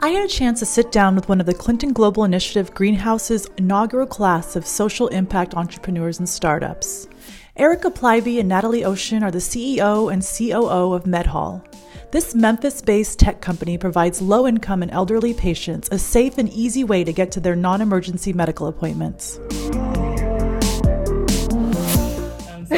I had a chance to sit down with one of the Clinton Global Initiative Greenhouse's inaugural class of social impact entrepreneurs and startups. Erica Plybeah and Nathalie Occean are the CEO and COO of MedHaul. This Memphis based tech company provides low income and elderly patients a safe and easy way to get to their non emergency medical appointments.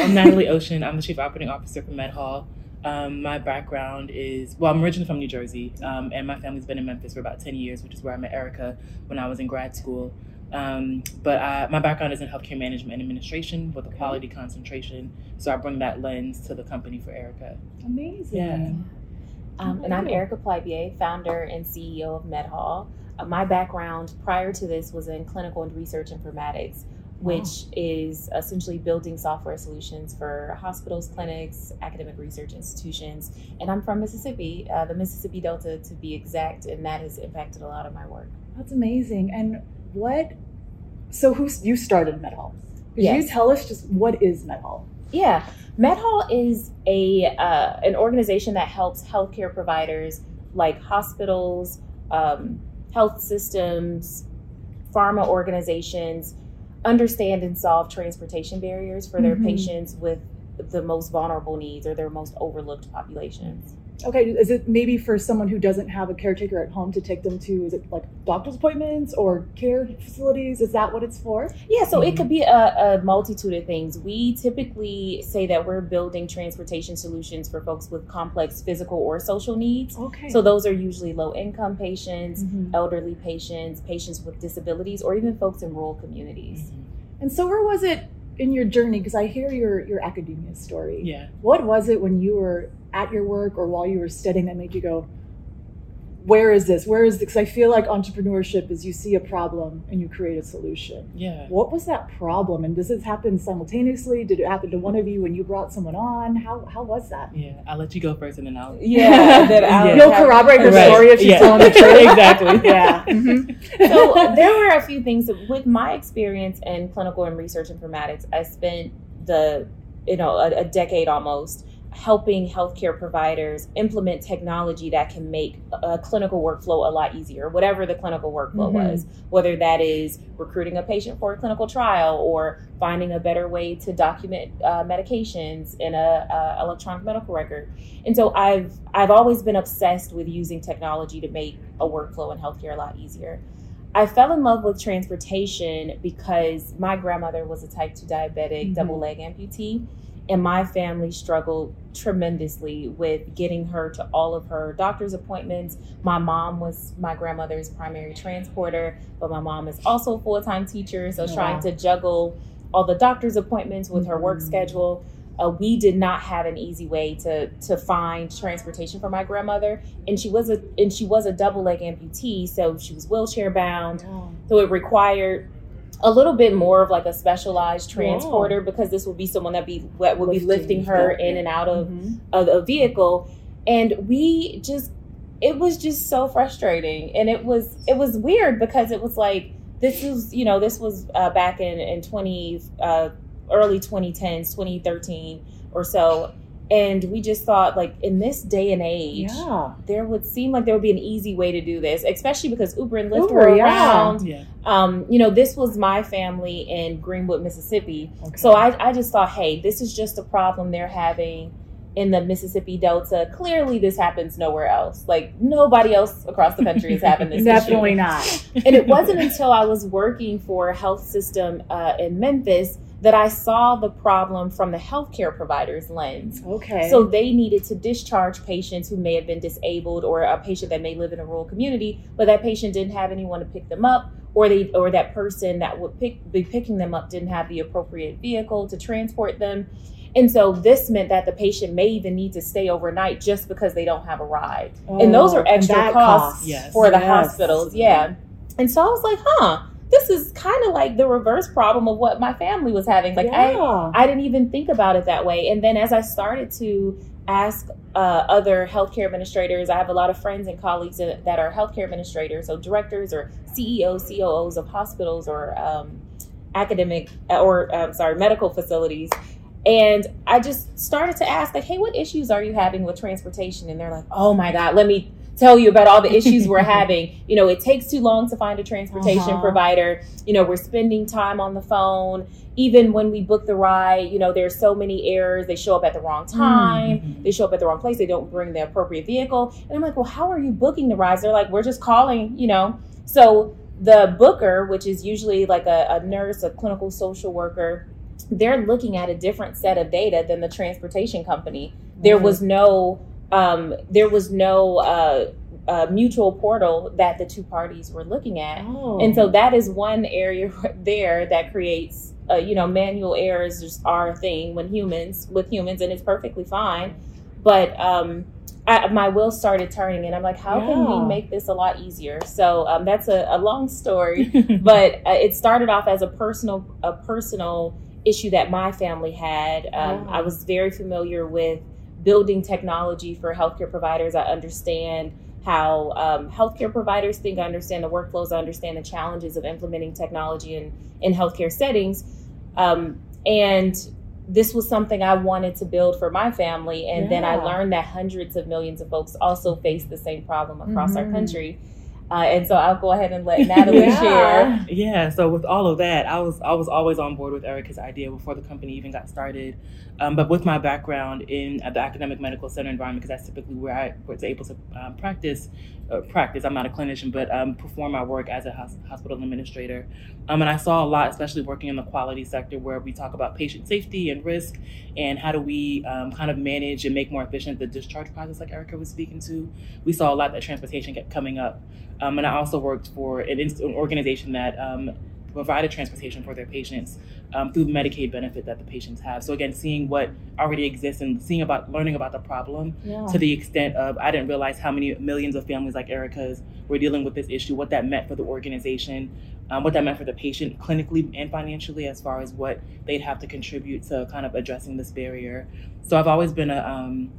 So I'm Nathalie Occean. I'm the Chief Operating Officer for MedHaul. Um, my background is well, I'm originally from New Jersey, um, and my family's been in Memphis for about 10 years, which is where I met Erica when I was in grad school. Um, but I, my background is in healthcare management and administration with a quality concentration, so I bring that lens to the company for Erica. Amazing. Yeah. Um, and I'm Erica Plybeah, founder and CEO of MedHaul. Uh, my background prior to this was in clinical and research informatics which is essentially building software solutions for hospitals, clinics, academic research institutions. And I'm from Mississippi, uh, the Mississippi Delta to be exact, and that has impacted a lot of my work. That's amazing. And what? So, who you started MedHaul? Could Yes. you tell us just what is MedHaul? Yeah, MedHaul is a uh, an organization that helps healthcare providers like hospitals, um, health systems, pharma organizations understand and solve transportation barriers for their Mhm. patients with the most vulnerable needs or their most overlooked populations. Okay, is it maybe for someone who doesn't have a caretaker at home to take them to? Is it like doctor's appointments or care facilities? Is that what it's for? Yeah, so it Mhm. could be a, a multitude of things. We typically say that we're building transportation solutions for folks with complex physical or social needs. Okay. So those are usually low income patients, Mhm. elderly patients, patients with disabilities, or even folks in rural communities. And so, where was it in your journey? Because I hear your your academia story. Yeah. What was it when you were at your work or while you were studying that made you go, where is this? Where is this? Because I feel like entrepreneurship is you see a problem and you create a solution. Yeah. What was that problem? And does this happen simultaneously? Did it happen to one of you when you brought someone on? How, how was that? Yeah. I'll let you go first and then I'll. Yeah, that I would You'll have- corroborate her Right. story if she's Yeah. telling the truth. exactly. yeah. Mhm. so there were a few things that, with my experience in clinical and research informatics i spent the you know a, a decade almost helping healthcare providers implement technology that can make a clinical workflow a lot easier whatever the clinical workflow Mhm. was whether that is recruiting a patient for a clinical trial or finding a better way to document uh, medications in a, a electronic medical record and so i've i've always been obsessed with using technology to make a workflow in healthcare a lot easier I fell in love with transportation because my grandmother was a type 2 diabetic, Mhm. double leg amputee, and my family struggled tremendously with getting her to all of her doctor's appointments. My mom was my grandmother's primary transporter, but my mom is also a full time teacher, so Oh, trying to juggle all the doctor's appointments with her work Mhm. schedule. Uh, we did not have an easy way to to find transportation for my grandmother, and she was a and she was a double leg amputee, so she was wheelchair bound. So it required a little bit more of like a specialized transporter because this would be someone that be what would be Lifting lifting her stuff, in and out of, Mhm. of a vehicle, and we just it was just so frustrating, and it was it was weird because it was like this was you know this was uh, back in in twenty uh, early 2010s 2013 or so and we just thought like in this day and age Yeah. there would seem like there would be an easy way to do this, especially because Uber and Lyft Uber, were around. Yeah. Um, you know, this was my family in Greenwood, Mississippi. Okay. So I, I just thought, hey, this is just a problem they're having in the Mississippi Delta. Clearly, this happens nowhere else. Like nobody else across the country is having this. Definitely issue. not. And it wasn't until I was working for a health system uh, in Memphis that I saw the problem from the healthcare provider's lens. Okay. So they needed to discharge patients who may have been disabled or a patient that may live in a rural community, but that patient didn't have anyone to pick them up, or they or that person that would pick be picking them up didn't have the appropriate vehicle to transport them. And so this meant that the patient may even need to stay overnight just because they don't have a ride. and those Oh, are extra costs cost. Yes. for the Yes. hospitals. Yeah. And so I was like, huh, this is kind of like the reverse problem of what my family was having. Like I yeah. I didn't even think about it that way. And then as I started to ask uh, other healthcare administrators, I have a lot of friends and colleagues that are healthcare administrators, so directors or CEOs, COOs of hospitals or um, academic or um, sorry medical facilities. and I just started to ask, like, hey, what issues are you having with transportation? And they're like, oh my God, let me tell you about all the issues we're having. You know, it takes too long to find a transportation uh-huh. provider. You know, we're spending time on the phone. Even when we book the ride, you know, there's so many errors. They show up at the wrong time. Mm-hmm. They show up at the wrong place. They don't bring the appropriate vehicle. And I'm like, well, how are you booking the rides? They're like, we're just calling, you know. So the booker, which is usually like a, a nurse, a clinical social worker, they're looking at a different set of data than the transportation company. There was no um, there was no uh, uh, mutual portal that the two parties were looking at, oh. and so that is one area there that creates uh, you know manual errors just are a thing when humans with humans, and it's perfectly fine. But um, I, my wheels started turning, and I'm like, how yeah. can we make this a lot easier? So um, that's a, a, long story, but uh, it started off as a personal a personal issue that my family had. Um, yeah. I was very familiar with building technology for healthcare providers. I understand how um, healthcare providers think. I understand the workflows. I understand the challenges of implementing technology in, in healthcare settings. Um, and this was something I wanted to build for my family. And yeah. then I learned that hundreds of millions of folks also face the same problem across mm-hmm. our country. Uh, and so I'll go ahead and let Nathalie yeah. share. Yeah. So with all of that, I was I was always on board with Erica's idea before the company even got started. Um, but with my background in the academic medical center environment, because that's typically where I was able to um, practice. Uh, practice. I'm not a clinician, but um, perform my work as a hospital administrator. Um, and I saw a lot, especially working in the quality sector, where we talk about patient safety and risk, and how do we um, kind of manage and make more efficient the discharge process, like Erica was speaking to. We saw a lot that transportation kept coming up. Um, and I also worked for an, an organization that um, provided transportation for their patients um, through the Medicaid benefit that the patients have. So again, seeing what already exists and seeing about learning about the problem yeah. to the extent of I didn't realize how many millions of families like Erica's were dealing with this issue, what that meant for the organization, um, what that meant for the patient clinically and financially, as far as what they'd have to contribute to kind of addressing this barrier. So I've always been a um,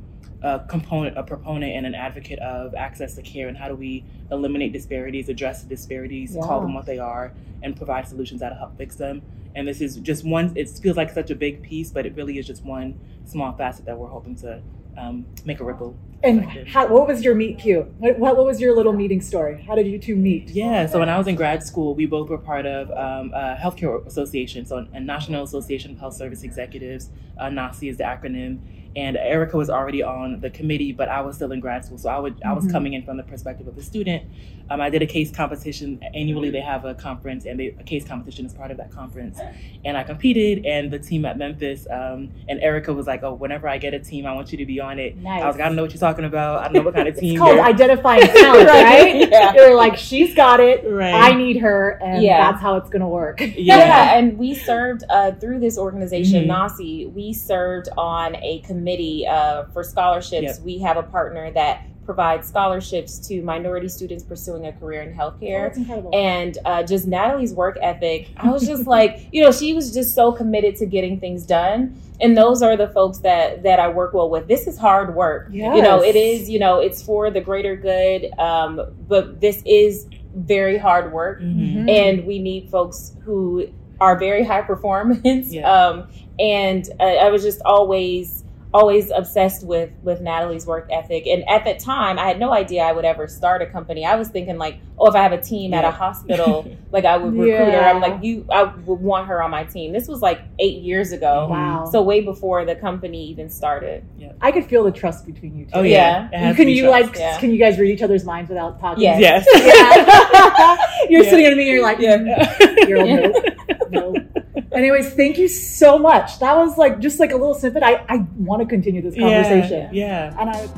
a component, a proponent, and an advocate of access to care, and how do we eliminate disparities, address the disparities, yeah. call them what they are, and provide solutions that help fix them. And this is just one. It feels like such a big piece, but it really is just one small facet that we're hoping to um, make a ripple. And how, what was your meet cute? What, what, was your little meeting story? How did you two meet? Yeah, so when I was in grad school, we both were part of um, a healthcare association, so a National Association of Health Service Executives. Uh, NAHSE is the acronym and Erica was already on the committee, but I was still in grad school, so I would mm-hmm. I was mm-hmm. coming in from the perspective of a student. Um, I did a case competition annually. They have a conference, and they, a case competition is part of that conference. And I competed, and the team at Memphis um, and Erica was like, "Oh, whenever I get a team, I want you to be on it." Nice. I was like, "I don't know what you're talking about. I don't know what kind of team." it's called identifying talent, right? yeah. You're like, "She's got it. Right. I need her, and yeah. that's how it's going to work." Yeah. yeah. and we served uh, through this organization, mm-hmm. NAHSE. We served on a committee committee uh, for scholarships, yep. we have a partner that provides scholarships to minority students pursuing a career in healthcare. Oh, and uh, just Nathalie's work ethic, I was just like, you know, she was just so committed to getting things done. And those are the folks that that I work well with. This is hard work. Yes. You know, it is. You know, it's for the greater good. Um, but this is very hard work, mm-hmm. and we need folks who are very high performance. Yeah. Um, and uh, I was just always always obsessed with with Nathalie's work ethic. And at that time, I had no idea I would ever start a company. I was thinking like, oh, if I have a team yeah. at a hospital, like I would recruit yeah. her. I'm like, you, I would want her on my team. This was like eight years ago. Wow. So way before the company even started. Yeah. I could feel the trust between you two. Oh yeah. yeah. Can you trust. like? Yeah. Can you guys read each other's minds without talking? Yes. yes. you're sitting at me. You're like, yeah. Mm, you're no, no. Anyways, thank you so much. That was like just like a little snippet. I, I want to continue this conversation. Yeah. yeah. And I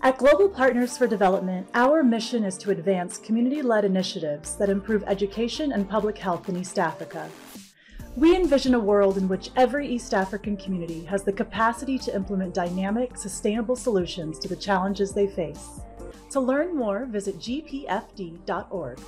At Global Partners for Development, our mission is to advance community led initiatives that improve education and public health in East Africa. We envision a world in which every East African community has the capacity to implement dynamic, sustainable solutions to the challenges they face. To learn more, visit gpfd.org.